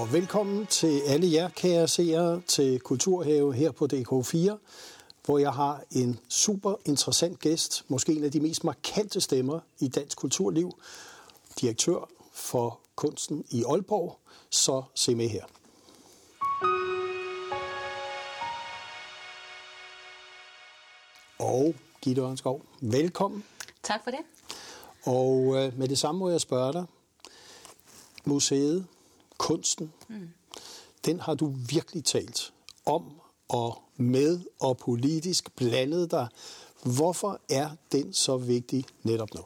Og velkommen til alle jer, kære seere, til Kulturhave her på DK4, hvor jeg har en super interessant gæst, måske en af de mest markante stemmer i dansk kulturliv, direktør for kunsten i Aalborg. Så se med her. Og Gitte Ørnskov, velkommen. Tak for det. Og øh, med det samme må jeg spørge dig. Museet, kunsten, mm. den har du virkelig talt om og med og politisk blandet dig. Hvorfor er den så vigtig netop nu?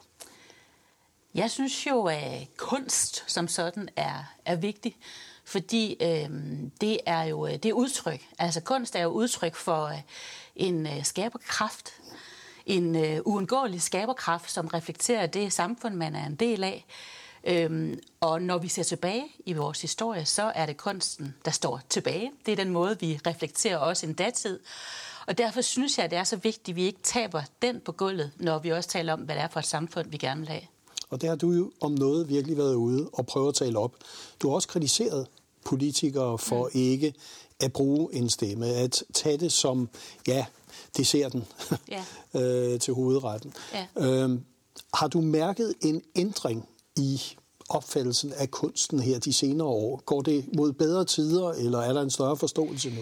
Jeg synes jo, at kunst som sådan er, er vigtig, fordi øh, det er jo øh, det er udtryk. Altså kunst er jo udtryk for øh, en øh, skaberkraft, en øh, uundgåelig skaberkraft, som reflekterer det samfund, man er en del af. Øhm, og når vi ser tilbage i vores historie, så er det kunsten, der står tilbage. Det er den måde, vi reflekterer også en datid. Og derfor synes jeg, at det er så vigtigt, at vi ikke taber den på gulvet, når vi også taler om, hvad det er for et samfund, vi gerne vil have. Og det har du jo om noget virkelig været ude og prøve at tale op. Du har også kritiseret politikere for mm. ikke at bruge en stemme, at tage det som, ja, det ser den ja. øh, til hovedretten. Ja. Øhm, har du mærket en ændring i opfattelsen af kunsten her de senere år? Går det mod bedre tider, eller er der en større forståelse nu?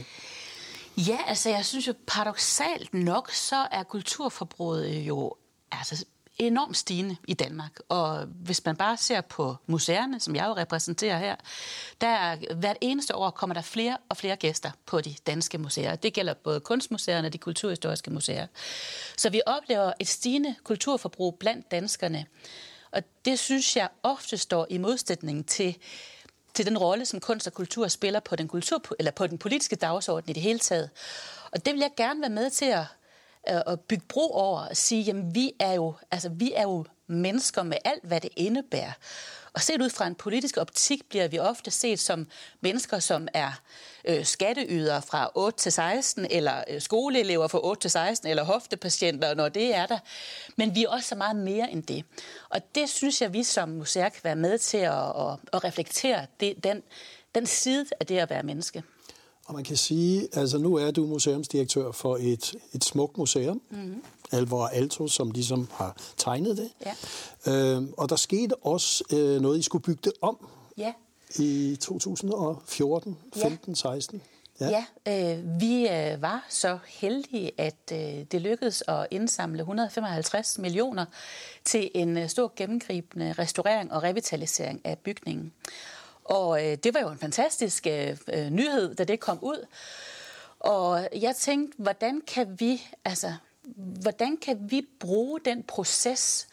Ja, altså jeg synes jo paradoxalt nok, så er kulturforbruget jo altså enormt stigende i Danmark. Og hvis man bare ser på museerne, som jeg jo repræsenterer her, der er, hvert eneste år kommer der flere og flere gæster på de danske museer. Det gælder både kunstmuseerne og de kulturhistoriske museer. Så vi oplever et stigende kulturforbrug blandt danskerne. Og det synes jeg ofte står i modsætning til til den rolle, som kunst og kultur spiller på den, kultur, eller på den politiske dagsorden i det hele taget. Og det vil jeg gerne være med til at øh, at bygge bro over og sige, jamen vi er jo, altså, vi er jo mennesker med alt, hvad det indebærer. Og set ud fra en politisk optik bliver vi ofte set som mennesker, som er øh, skatteydere fra 8 til 16, eller øh, skoleelever fra 8 til 16, eller hoftepatienter, når det er der. Men vi er også så meget mere end det. Og det synes jeg, vi som museer kan være med til at, at, at reflektere det, den, den side af det at være menneske. Og man kan sige, altså nu er du museumsdirektør for et, et smukt museum, mm-hmm. Alvor Alto, som ligesom har tegnet det. Ja. Øhm, og der skete også øh, noget, I skulle bygge det om ja. i 2014, 15, ja. 16. Ja, ja øh, vi øh, var så heldige, at øh, det lykkedes at indsamle 155 millioner til en øh, stor gennemgribende restaurering og revitalisering af bygningen. Og øh, det var jo en fantastisk øh, øh, nyhed, da det kom ud. Og jeg tænkte, hvordan kan vi, altså, hvordan kan vi bruge den proces,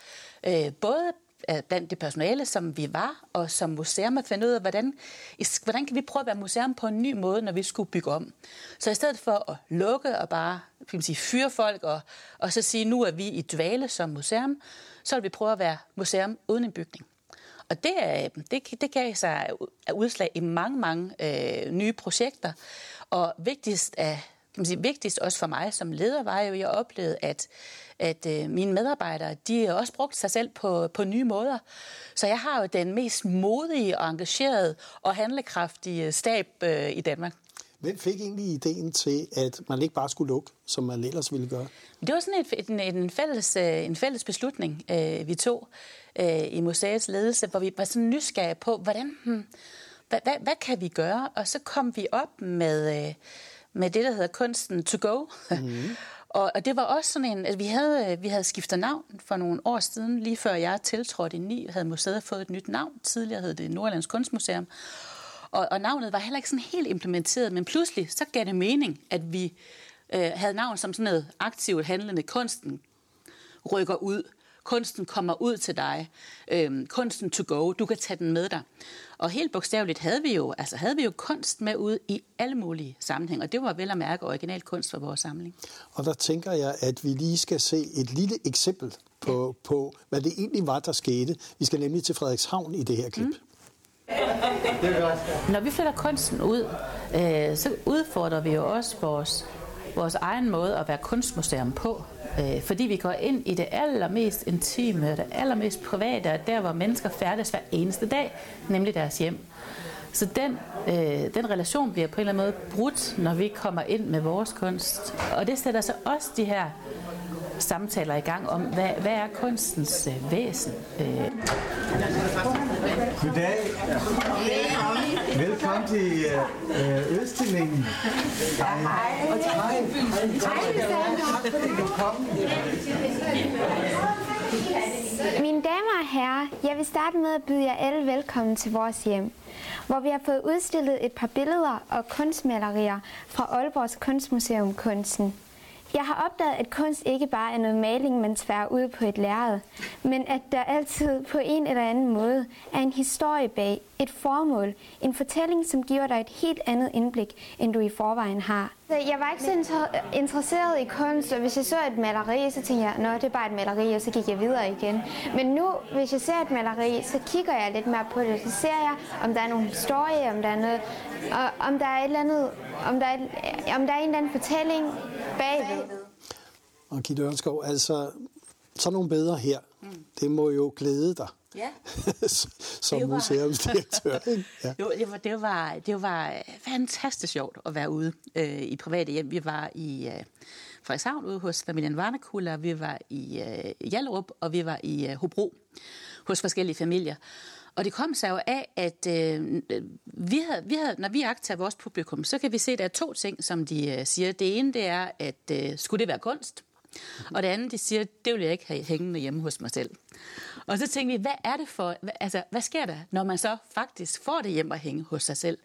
øh, både øh, blandt det personale, som vi var, og som museum at finde ud af, hvordan, hvordan kan vi prøve at være museum på en ny måde, når vi skulle bygge om. Så i stedet for at lukke og bare kan man sige, fyre folk, og, og så sige, nu er vi i dvale som museum, så vil vi prøve at være museum uden en bygning. Og det, øh, det, det gav sig udslag i mange, mange øh, nye projekter. Og vigtigst, af, kan man sige, vigtigst også for mig som leder var jo, at jeg oplevede, at, at øh, mine medarbejdere, de også brugte sig selv på, på nye måder. Så jeg har jo den mest modige og engagerede og handlekraftige stab øh, i Danmark. Hvem fik egentlig ideen til, at man ikke bare skulle lukke, som man ellers ville gøre? Det var sådan et, en, en, fælles, øh, en fælles beslutning, øh, vi tog øh, i museets ledelse, hvor vi var sådan nysgerrige på, hvordan, hmm, hvad, hvad, hvad kan vi gøre? Og så kom vi op med, øh, med det, der hedder kunsten to go. Mm. og, og det var også sådan en, at vi havde, vi havde skiftet navn for nogle år siden, lige før jeg tiltrådte i 9, havde museet fået et nyt navn. Tidligere hed det Nordlands Kunstmuseum. Og, og navnet var heller ikke sådan helt implementeret, men pludselig så gav det mening, at vi øh, havde navn som sådan noget aktivt handlende kunsten rykker ud. Kunsten kommer ud til dig. Øhm, kunsten to go. Du kan tage den med dig. Og helt bogstaveligt havde vi jo, altså havde vi jo kunst med ud i alle mulige sammenhænge. Og det var vel at mærke original kunst for vores samling. Og der tænker jeg, at vi lige skal se et lille eksempel på, ja. på hvad det egentlig var, der skete. Vi skal nemlig til Frederikshavn i det her klip. Mm. Når vi flytter kunsten ud, øh, så udfordrer vi jo også vores, vores egen måde at være kunstmuseum på. Øh, fordi vi går ind i det allermest intime, det allermest private, der hvor mennesker færdes hver eneste dag, nemlig deres hjem. Så den, øh, den relation bliver på en eller anden måde brudt, når vi kommer ind med vores kunst. Og det sætter så også de her samtaler i gang om, hvad, hvad er kunstens øh, væsen? Øh. Goddag. Velkommen til øh, udstillingen. Hej. Hej. Mine damer og herrer, jeg vil starte med at byde jer alle velkommen til vores hjem, hvor vi har fået udstillet et par billeder og kunstmalerier fra Aalborgs Kunstmuseum Kunsten. Jeg har opdaget, at kunst ikke bare er noget maling, man tvær ud på et lærred, men at der altid på en eller anden måde er en historie bag, et formål, en fortælling, som giver dig et helt andet indblik, end du i forvejen har. Jeg var ikke så interesseret i kunst, og hvis jeg så et maleri, så tænkte jeg, at det er bare et maleri, og så gik jeg videre igen. Men nu, hvis jeg ser et maleri, så kigger jeg lidt mere på det. Så ser jeg, om der er nogle historie, om der er noget, og om der er et eller andet, om der er, om der er en eller anden fortælling bagved. Og Gitte Ørnskov, altså, sådan nogle bedre her, mm. det må jo glæde dig. Ja. som museumsdirektør. Ja. Jo, det, var, det, var, det var fantastisk sjovt at være ude øh, i private hjem. Vi var i øh, Frederikshavn ude hos familien Varnekuller, vi var i øh, Hjallerup, og vi var i øh, Hobro hos forskellige familier. Og det kom sig jo af, at øh, øh, vi havde, vi havde, når vi agter vores publikum, så kan vi se, at der er to ting, som de øh, siger. Det ene, det er, at øh, skulle det være kunst? Mm-hmm. Og det andet, de siger, det vil jeg ikke have hængende hjemme hos mig selv. Og så tænkte vi, hvad er det for, altså, hvad sker der, når man så faktisk får det hjem at hænge hos sig selv?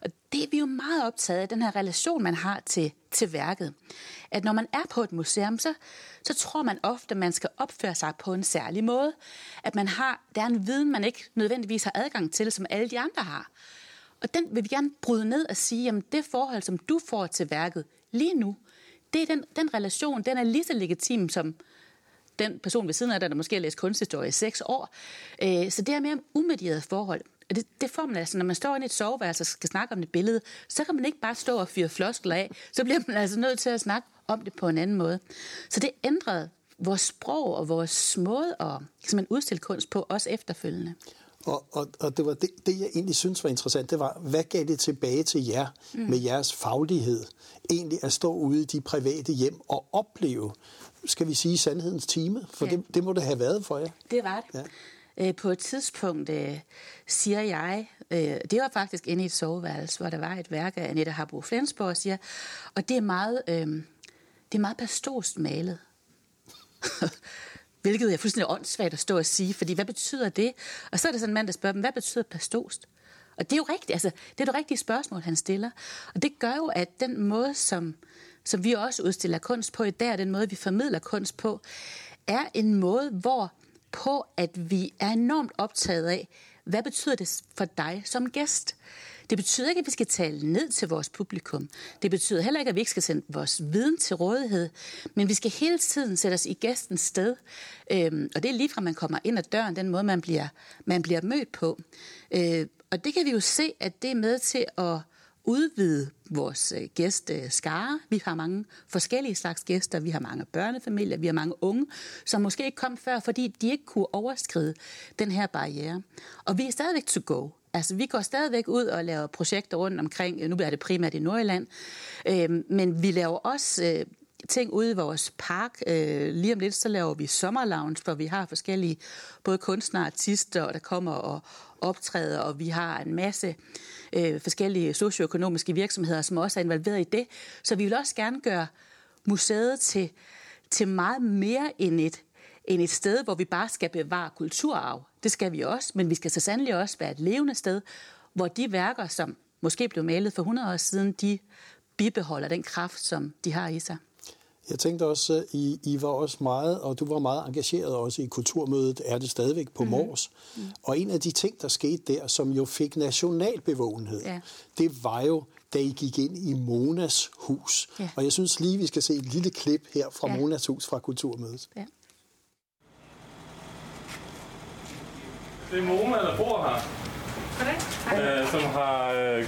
Og det er vi jo meget optaget af, den her relation, man har til, til værket. At når man er på et museum, så, så tror man ofte, at man skal opføre sig på en særlig måde. At man har, der er en viden, man ikke nødvendigvis har adgang til, som alle de andre har. Og den vil vi gerne bryde ned og sige, at det forhold, som du får til værket lige nu, det er den, den relation, den er lige så legitim som den person ved siden af dig, der måske har læst kunsthistorie i seks år. Øh, så det er mere umedieret forhold. Det, det får man altså, når man står inde i et soveværelse og skal snakke om et billede, så kan man ikke bare stå og fyre floskler af. Så bliver man altså nødt til at snakke om det på en anden måde. Så det ændrede vores sprog og vores måde at man udstille kunst på, også efterfølgende. Og, og, og det var det, det, jeg egentlig synes var interessant, det var, hvad gav det tilbage til jer mm. med jeres faglighed? Egentlig at stå ude i de private hjem og opleve, skal vi sige, sandhedens time? For ja. det, det må det have været for jer. Det var det. Ja. Øh, på et tidspunkt øh, siger jeg, øh, det var faktisk inde i et soveværelse, hvor der var et værk af Anette Harbo Flensborg, siger, og det er meget, øh, det er meget pastost malet. Hvilket er fuldstændig åndssvagt at stå og sige, fordi hvad betyder det? Og så er der sådan en mand, der spørger dem, hvad betyder pastost? Og det er jo rigtigt, altså, det er det rigtige spørgsmål, han stiller. Og det gør jo, at den måde, som, som vi også udstiller kunst på i dag, den måde, vi formidler kunst på, er en måde, hvor på, at vi er enormt optaget af, hvad betyder det for dig som gæst? Det betyder ikke, at vi skal tale ned til vores publikum. Det betyder heller ikke, at vi ikke skal sende vores viden til rådighed. Men vi skal hele tiden sætte os i gæstens sted. Øhm, og det er lige fra, man kommer ind ad døren, den måde, man bliver, man bliver mødt på. Øh, og det kan vi jo se, at det er med til at udvide vores øh, gæsteskare. Vi har mange forskellige slags gæster. Vi har mange børnefamilier, vi har mange unge, som måske ikke kom før, fordi de ikke kunne overskride den her barriere. Og vi er stadigvæk to go. Altså, vi går stadigvæk ud og laver projekter rundt omkring, nu bliver det primært i Nordjylland, øh, men vi laver også øh, ting ude i vores park. Øh, lige om lidt, så laver vi sommerlounge, hvor vi har forskellige både kunstnere og artister, der kommer og optræder, og vi har en masse øh, forskellige socioøkonomiske virksomheder, som også er involveret i det. Så vi vil også gerne gøre museet til, til meget mere end et end et sted, hvor vi bare skal bevare kulturarv. Det skal vi også, men vi skal så sandelig også være et levende sted, hvor de værker, som måske blev malet for 100 år siden, de bibeholder den kraft, som de har i sig. Jeg tænkte også, I, I var også meget, og du var meget engageret også i kulturmødet, er det stadigvæk på mm-hmm. Mors. Mm. Og en af de ting, der skete der, som jo fik national bevågenhed, ja. det var jo, da I gik ind i Monas hus. Ja. Og jeg synes lige, vi skal se et lille klip her fra ja. Monas hus fra kulturmødet. Ja. Det er Mona, der bor her, øh, som har øh,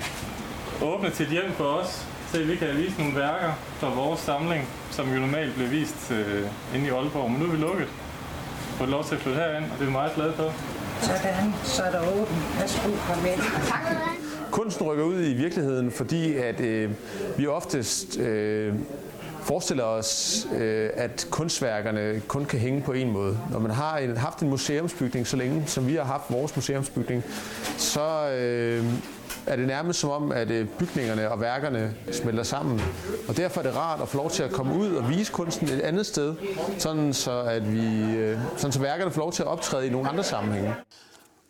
åbnet til hjem for os, så vi kan vise nogle værker fra vores samling, som jo normalt bliver vist øh, inde i Aalborg. Men nu er vi lukket. Vi har lov til at flytte herind, og det er vi meget glade for. Sådan, så er der åbent. Værsgo, kom ind. Tak. kunsten rykker ud i virkeligheden, fordi at øh, vi oftest øh, forestiller os, øh, at kunstværkerne kun kan hænge på en måde. Når man har en, haft en museumsbygning så længe, som vi har haft vores museumsbygning, så øh, er det nærmest som om, at øh, bygningerne og værkerne smelter sammen. Og derfor er det rart at få lov til at komme ud og vise kunsten et andet sted, sådan så, at vi, øh, sådan så værkerne får lov til at optræde i nogle andre sammenhænge.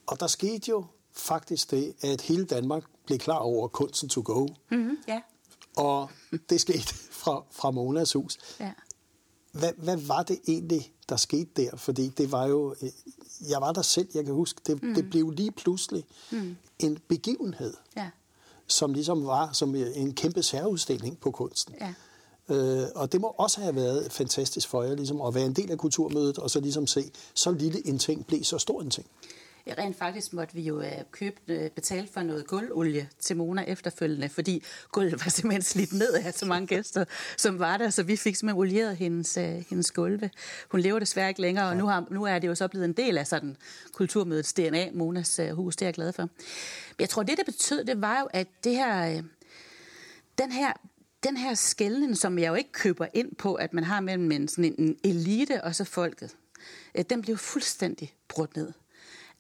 Og der skete jo faktisk det, at hele Danmark blev klar over kunsten to go. Mm-hmm, ja. Og det skete fra, fra Monas hus. ja. Hvad, hvad var det egentlig, der skete der? Fordi det var jo... øh, Jeg var der selv, jeg kan huske. Det, mm. det blev lige pludselig mm. en begivenhed, Ja. som ligesom var som en kæmpe særudstilling på kunsten. Ja. Øh, og det må også have været fantastisk for jer, ligesom at være en del af kulturmødet, og så ligesom se, så lille en ting blev så stor en ting. Rent faktisk måtte vi jo øh, købe, øh, betale for noget gulvolie til Mona efterfølgende, fordi gulvet var simpelthen slidt ned af så mange gæster, som var der, så vi fik simpelthen olieret hendes, øh, hendes gulve. Hun lever desværre ikke længere, og nu, har, nu er det jo så blevet en del af sådan kulturmødets DNA, Monas hus, det er jeg glad for. Men jeg tror, det det betød, det var jo, at det her, den her den her skældning, som jeg jo ikke køber ind på, at man har mellem en, sådan en elite og så folket, den blev fuldstændig brudt ned.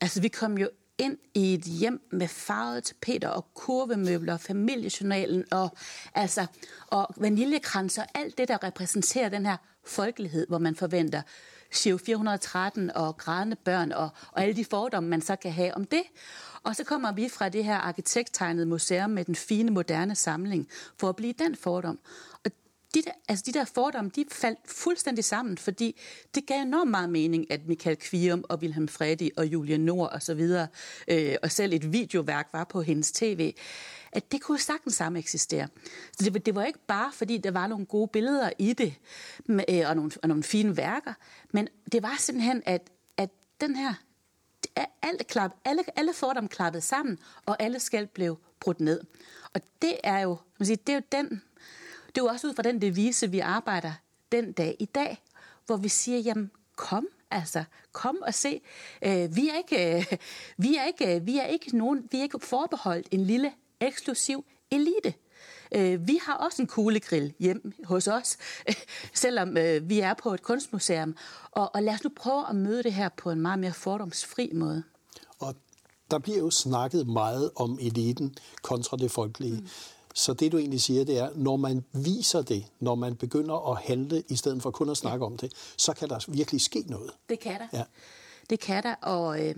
Altså, vi kom jo ind i et hjem med farvede tapeter og kurvemøbler og familiejournalen og, altså, og vaniljekranser og alt det, der repræsenterer den her folkelighed, hvor man forventer Giro 413 og grædende børn og, og alle de fordomme, man så kan have om det. Og så kommer vi fra det her arkitekttegnede museum med den fine, moderne samling for at blive den fordom. Og de der, altså de der fordomme, de faldt fuldstændig sammen, fordi det gav enormt meget mening, at Michael Kvium og Wilhelm Freddy og Julia Nord og så videre, øh, og selv et videoværk var på hendes tv, at det kunne sagtens samme eksistere. Så det, det var ikke bare, fordi der var nogle gode billeder i det, med, øh, og, nogle, og nogle fine værker, men det var simpelthen, at, at den her alt klap, alle, alle fordomme klappede sammen, og alle skæld blev brudt ned. Og det er jo, man siger, det er jo den, det er jo også ud fra den devise, vi arbejder den dag i dag, hvor vi siger, jamen kom, altså kom og se. Øh, vi er ikke, øh, vi er ikke, vi er ikke nogen, vi er ikke forbeholdt en lille eksklusiv elite. Øh, vi har også en kuglegrill hjem hos os, selvom øh, vi er på et kunstmuseum. Og, og lad os nu prøve at møde det her på en meget mere fordomsfri måde. Og der bliver jo snakket meget om eliten kontra det folkelige. Mm. Så det du egentlig siger, det er, når man viser det, når man begynder at handle, i stedet for kun at snakke om det, så kan der virkelig ske noget. Det kan der. Ja. Det kan der, og, øh,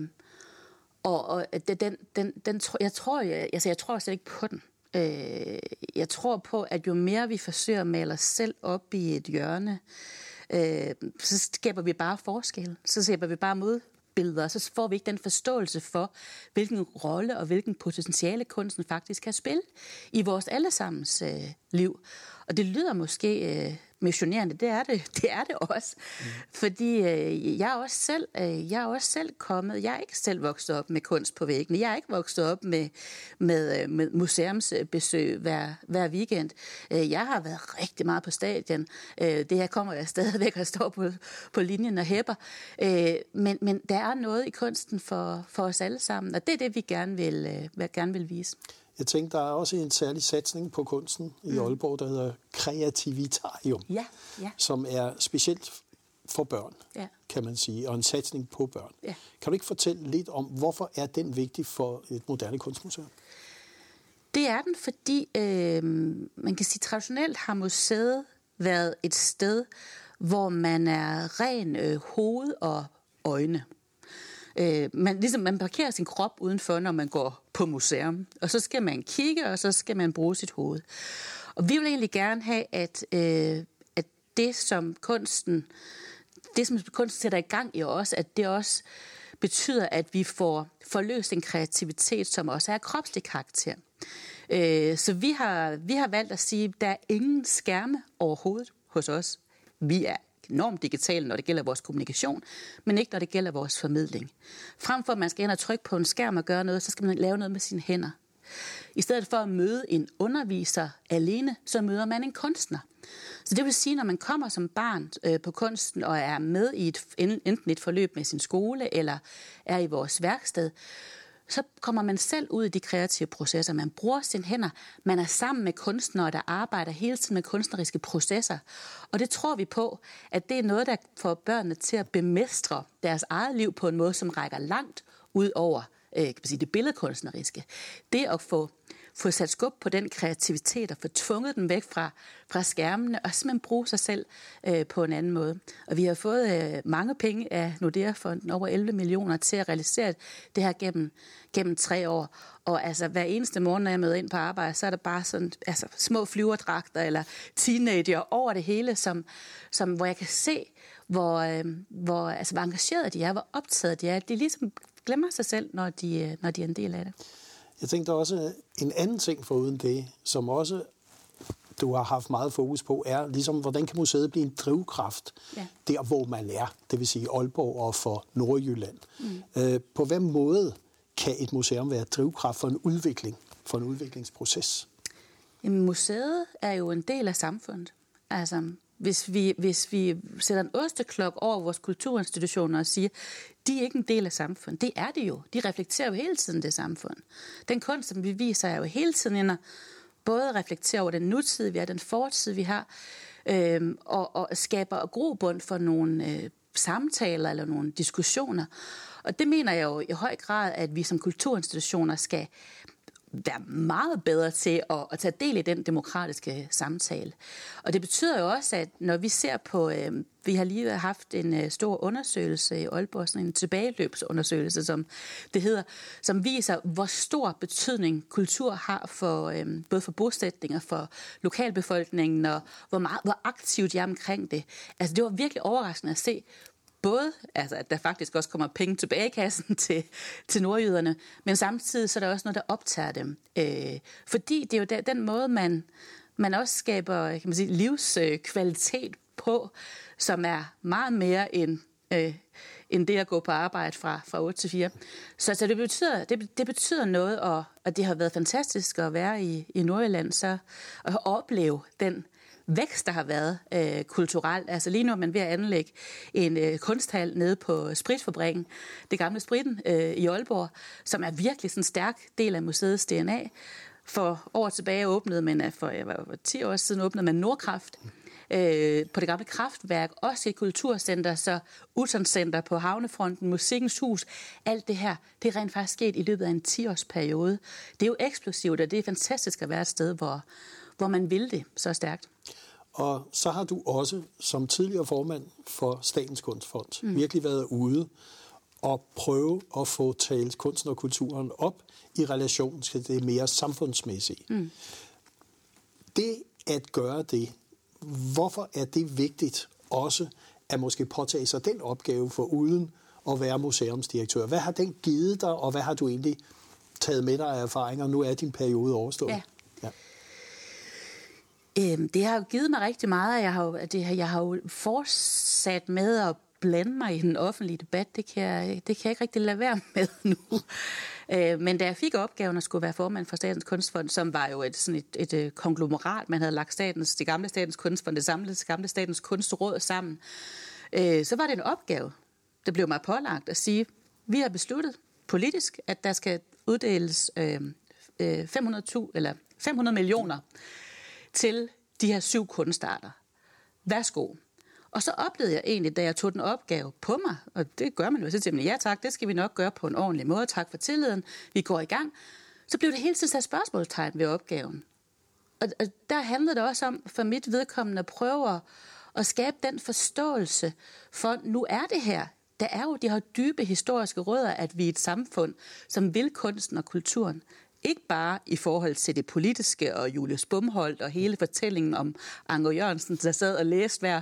og, og det- den, den, den, jeg tror, jeg, altså, jeg tror slet ikke på den. Øh, jeg tror på, at jo mere vi forsøger at male os selv op i et hjørne, øh, så skaber vi bare forskel. Så skaber vi bare modbilleder, billeder, så får vi ikke den forståelse for, hvilken rolle og hvilken potentiale kunsten faktisk kan spille i vores allesammens øh, liv. Og det lyder måske øh, missionerende, det er det, det er det også. Mm. Fordi øh, jeg er også selv, øh, jeg er også selv kommet, jeg er ikke selv vokset op med kunst på væggene. Jeg er ikke vokset op med, med, øh, med museumsbesøg hver, hver weekend. Øh, jeg har været rigtig meget på stadion. Øh, det her kommer jeg stadigvæk og står på, på linjen og hæpper. Øh, men, men der er noget i kunsten for, for os alle sammen, og det er det, vi gerne vil, øh, gerne vil vise. Jeg tænker, der er også en særlig satsning på kunsten i Aalborg, der hedder Kreativitarium, Ja, ja. som er specielt for børn, Ja. kan man sige, og en satsning på børn. Ja. Kan du ikke fortælle lidt om, hvorfor er den vigtig for et moderne kunstmuseum? Det er den, fordi øh, man kan sige, traditionelt har museet været et sted, hvor man er ren øh, hoved og øjne. Øh, man, ligesom man parkerer sin krop udenfor, når man går på museum. Og så skal man kigge, og så skal man bruge sit hoved. Og vi vil egentlig gerne have, at, øh, at det, som kunsten det, som kunsten sætter i gang i os, at det også betyder, at vi får forløst en kreativitet, som også er af kropslig karakter. Øh, så vi har, vi har valgt at sige, at der er ingen skærme overhovedet hos os. Vi er enormt digitale, når det gælder vores kommunikation, men ikke når det gælder vores formidling. Frem for at man skal ind og trykke på en skærm og gøre noget, så skal man lave noget med sine hænder. I stedet for at møde en underviser alene, så møder man en kunstner. Så det vil sige, når man kommer som barn øh, på kunsten og er med i et, enten et forløb med sin skole eller er i vores værksted, så kommer man selv ud i de kreative processer. Man bruger sine hænder. Man er sammen med kunstnere, der arbejder hele tiden med kunstneriske processer. Og det tror vi på, at det er noget, der får børnene til at bemestre deres eget liv på en måde, som rækker langt ud over øh, kan man sige, det billedkunstneriske. Det at få få sat skub på den kreativitet og få tvunget den væk fra, fra skærmene og simpelthen bruge sig selv øh, på en anden måde. Og vi har fået øh, mange penge af Nordea-fonden, over 11 millioner, til at realisere det her gennem, gennem tre år. Og altså hver eneste morgen, når jeg møder ind på arbejde, så er der bare sådan altså, små flyverdragter eller teenager over det hele, som, som, hvor jeg kan se, hvor, øh, hvor, altså, hvor engagerede de er, hvor optaget de er. De ligesom glemmer sig selv, når de, øh, når de er en del af det. Jeg tænkte også, en anden ting foruden det, som også du har haft meget fokus på, er ligesom, hvordan kan museet blive en drivkraft ja. der, hvor man er, det vil sige Aalborg og for Nordjylland. Mm. Øh, på hvilken måde kan et museum være drivkraft for en udvikling, for en udviklingsproces? Jamen, museet er jo en del af samfundet. Altså, hvis vi, hvis vi sætter en osteklok over vores kulturinstitutioner og siger, de er ikke en del af samfundet. Det er det jo. De reflekterer jo hele tiden det samfund. Den kunst, som vi viser, er jo hele tiden ind både reflekterer over den nutid, vi er, den fortid, vi har, øh, og, og skaber grobund for nogle øh, samtaler eller nogle diskussioner. Og det mener jeg jo i høj grad, at vi som kulturinstitutioner skal være meget bedre til at, at tage del i den demokratiske samtale. Og det betyder jo også, at når vi ser på, øh, vi har lige haft en øh, stor undersøgelse i Aalborg, sådan en tilbageløbsundersøgelse, som det hedder, som viser, hvor stor betydning kultur har for øh, både for bosætninger, for lokalbefolkningen, og hvor, meget, hvor aktivt de er omkring det. Altså det var virkelig overraskende at se, både altså, at der faktisk også kommer penge tilbage i kassen til, til nordjyderne, men samtidig så er der også noget, der optager dem. Øh, fordi det er jo den, den måde, man, man også skaber kan man sige, livskvalitet på, som er meget mere end, øh, end det at gå på arbejde fra, fra 8 til 4. Så, så det, betyder, det, det betyder noget, og, og det har været fantastisk at være i, i Nordjylland, så og opleve den vækst, der har været øh, kulturelt. Altså lige nu er man ved at anlægge en øh, kunsthal nede på Spritfabrikken, det gamle Spritten øh, i Aalborg, som er virkelig sådan en stærk del af museets DNA. For år tilbage åbnede man, øh, for, jeg var, 10 år siden åbnede man Nordkraft, øh, på det gamle kraftværk, også et kulturcenter, så Uttonscenter på Havnefronten, Musikkens Hus, alt det her, det er rent faktisk sket i løbet af en 10-årsperiode. Det er jo eksplosivt, og det er fantastisk at være et sted, hvor, hvor man vil det så stærkt. Og så har du også som tidligere formand for Statens Kunstfond mm. virkelig været ude og prøve at få talt kunsten og kulturen op i relation til det mere samfundsmæssige. Mm. Det at gøre det, hvorfor er det vigtigt også at måske påtage sig den opgave for uden at være museumsdirektør? Hvad har den givet dig, og hvad har du egentlig taget med dig af erfaringer? Nu er din periode overstået. Ja. Øhm, det har jo givet mig rigtig meget. Jeg har jo, det, jeg har jo fortsat med at blande mig i den offentlige debat. Det kan jeg, det kan jeg ikke rigtig lade være med nu. Øh, men da jeg fik opgaven at skulle være formand for Statens Kunstfond, som var jo et, sådan et, et, et konglomerat, man havde lagt statens, det gamle Statens Kunstfond, det samlede det gamle Statens Kunstråd sammen, øh, så var det en opgave, der blev mig pålagt at sige, vi har besluttet politisk, at der skal uddeles øh, øh 500, eller 500 millioner til de her syv kunstarter. Værsgo. Og så oplevede jeg egentlig, da jeg tog den opgave på mig, og det gør man jo, så til ja tak, det skal vi nok gøre på en ordentlig måde, tak for tilliden, vi går i gang, så blev det hele tiden sat spørgsmålstegn ved opgaven. Og, og der handlede det også om, for mit vedkommende, at prøve at, at skabe den forståelse for, nu er det her, der er jo de her dybe historiske rødder, at vi er et samfund, som vil kunsten og kulturen. Ikke bare i forhold til det politiske og Julius Bumholdt og hele fortællingen om Anker Jørgensen, der sad og læste hver,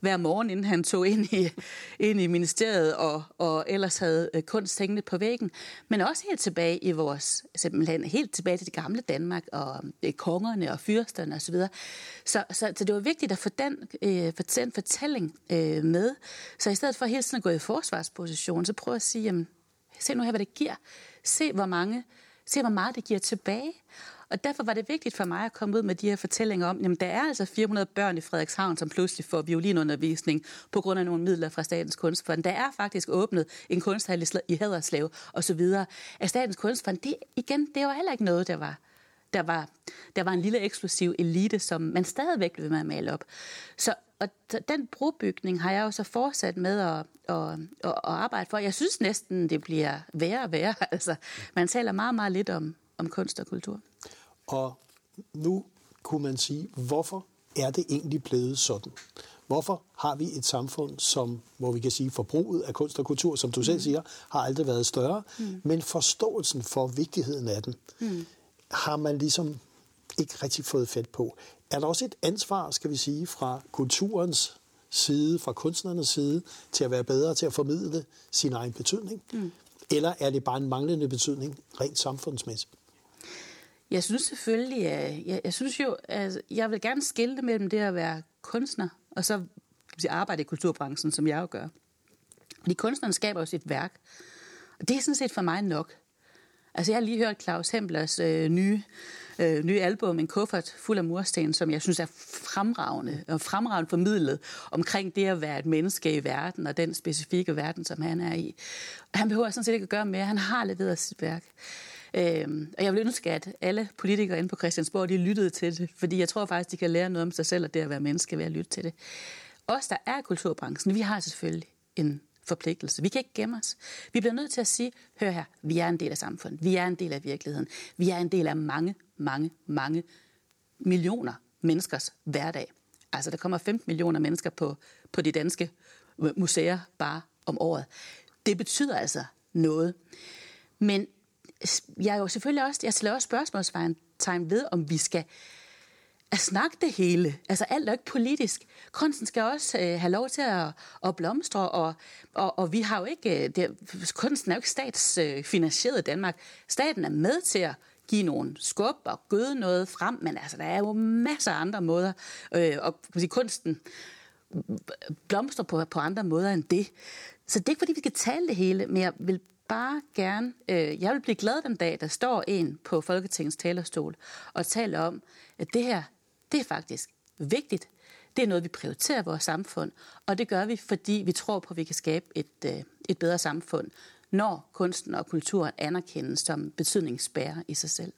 hver morgen, inden han tog ind i, ind i ministeriet og, og ellers havde øh, kunst hængende på væggen. Men også helt tilbage i vores, simpelthen helt tilbage til det gamle Danmark og øh, kongerne og fyrsterne osv. Så, så, så, så det var vigtigt at få den, øh, for den fortælling øh, med. Så i stedet for hele tiden at gå i forsvarsposition, så prøv at sige, jamen, se nu her, hvad det giver. Se, hvor mange se hvor meget det giver tilbage. Og derfor var det vigtigt for mig at komme ud med de her fortællinger om, at der er altså 400 børn i Frederikshavn, som pludselig får violinundervisning på grund af nogle midler fra Statens Kunstfond. Der er faktisk åbnet en kunsthal i Haderslev osv. At Statens Kunstfond, det, igen, det var heller ikke noget, der var der var, der var en lille eksklusiv elite, som man stadigvæk blev med at male op. Så og den brobygning har jeg jo så fortsat med at, at, at, at arbejde for. Jeg synes næsten, det bliver værre og værre. Altså, man taler meget, meget lidt om, om kunst og kultur. Og nu kunne man sige, hvorfor er det egentlig blevet sådan? Hvorfor har vi et samfund, som, hvor vi kan sige, forbruget af kunst og kultur, som du selv mm. siger, har aldrig været større, mm. men forståelsen for vigtigheden af den, mm. Har man ligesom ikke rigtig fået fat på. Er der også et ansvar, skal vi sige, fra kulturens side, fra kunstnernes side, til at være bedre til at formidle sin egen betydning? Mm. Eller er det bare en manglende betydning rent samfundsmæssigt? Jeg synes selvfølgelig, at jeg, jeg synes jo, at jeg vil gerne skille mellem det at være kunstner, og så arbejde i kulturbranchen, som jeg jo gør. Fordi kunstneren skaber jo sit værk. Og det er sådan set for mig nok. Altså jeg har lige hørt Claus Hemblers øh, nye, øh, nye album, En kuffert fuld af mursten, som jeg synes er fremragende og fremragende formidlet omkring det at være et menneske i verden og den specifikke verden, som han er i. Han behøver sådan set ikke at gøre mere. Han har leveret sit værk. Øhm, og jeg vil ønske, at alle politikere inde på Christiansborg, de lyttede til det, fordi jeg tror faktisk, de kan lære noget om sig selv og det at være menneske ved at lytte til det. Os, der er kulturbranchen, vi har selvfølgelig en forpligtelse. Vi kan ikke gemme os. Vi bliver nødt til at sige, hør her, vi er en del af samfundet. Vi er en del af virkeligheden. Vi er en del af mange, mange, mange millioner menneskers hverdag. Altså, der kommer 15 millioner mennesker på, på de danske øh, museer bare om året. Det betyder altså noget. Men jeg er jo selvfølgelig også, jeg stiller også spørgsmålstegn ved, om vi skal at snakke det hele. Altså alt er ikke politisk. Kunsten skal også øh, have lov til at, at blomstre, og, og, og vi har jo ikke, øh, det, kunsten er jo ikke statsfinansieret i Danmark. Staten er med til at give nogle skub og gøde noget frem, men altså, der er jo masser af andre måder, øh, og sige, kunsten blomstrer på, på andre måder end det. Så det er ikke, fordi vi skal tale det hele, men jeg vil bare gerne, øh, jeg vil blive glad den dag, der står en på Folketingets talerstol og taler om, at det her, det er faktisk vigtigt. Det er noget, vi prioriterer i vores samfund, og det gør vi, fordi vi tror på, at vi kan skabe et, øh, et bedre samfund, når kunsten og kulturen anerkendes som betydningsbærer i sig selv.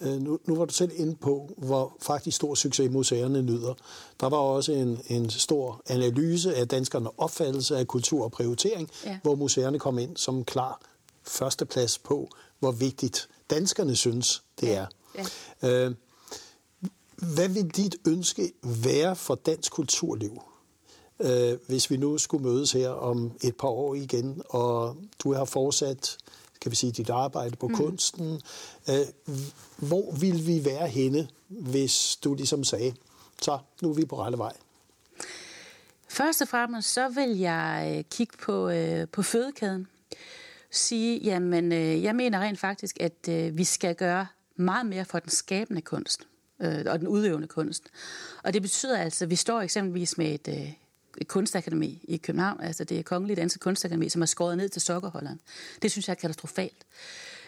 Øh, nu, nu var du selv inde på, hvor faktisk stor succes museerne nyder. Der var også en, en stor analyse af danskerne opfattelse af kultur og prioritering, ja. hvor museerne kom ind som klar førsteplads på, hvor vigtigt danskerne synes, det ja. er. Ja. Øh, hvad vil dit ønske være for dansk kulturliv, øh, hvis vi nu skulle mødes her om et par år igen, og du har fortsat kan vi sige, dit arbejde på mm. kunsten. Øh, hvor vil vi være henne, hvis du ligesom sagde, så nu er vi på rette vej? Først og fremmest så vil jeg øh, kigge på, øh, på fødekæden. Sige, jamen øh, jeg mener rent faktisk, at øh, vi skal gøre meget mere for den skabende kunst øh, og den udøvende kunst. Og det betyder altså, at vi står eksempelvis med et, øh, et kunstakademi i København, altså det er Kongelige Danske Kunstakademi, som er skåret ned til sokkerholderen. Det synes jeg er katastrofalt.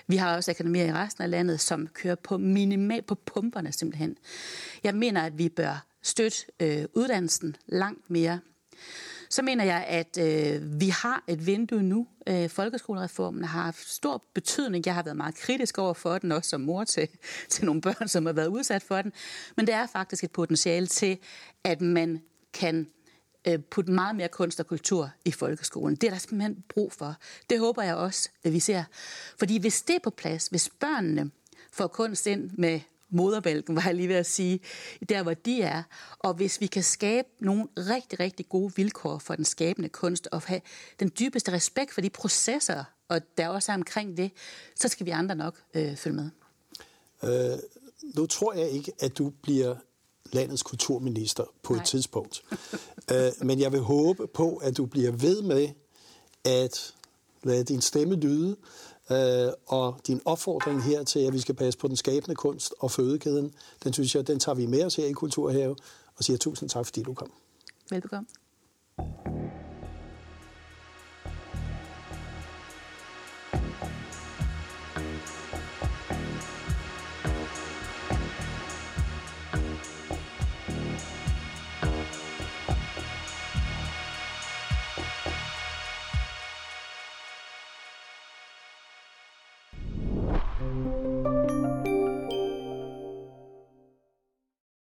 Vi har også akademier i resten af landet, som kører på minimal på pumperne simpelthen. Jeg mener, at vi bør støtte øh, uddannelsen langt mere. Så mener jeg, at øh, vi har et vindue nu. Øh, folkeskolereformen har haft stor betydning. Jeg har været meget kritisk over for den, også som mor til, til nogle børn, som har været udsat for den. Men det er faktisk et potentiale til, at man kan øh, putte meget mere kunst og kultur i folkeskolen. Det er der simpelthen brug for. Det håber jeg også, at vi ser. Fordi hvis det er på plads, hvis børnene får kunst ind med moderbælken, var jeg lige ved at sige, der hvor de er. Og hvis vi kan skabe nogle rigtig, rigtig gode vilkår for den skabende kunst, og have den dybeste respekt for de processer, og der også er omkring det, så skal vi andre nok øh, følge med. Øh, nu tror jeg ikke, at du bliver landets kulturminister på Nej. et tidspunkt. uh, men jeg vil håbe på, at du bliver ved med at lade din stemme lyde, Øh, og din opfordring her til, at vi skal passe på den skabende kunst og fødekæden, den synes jeg, den tager vi med os her i Kulturhave, og siger tusind tak, fordi du kom. Velbekomme.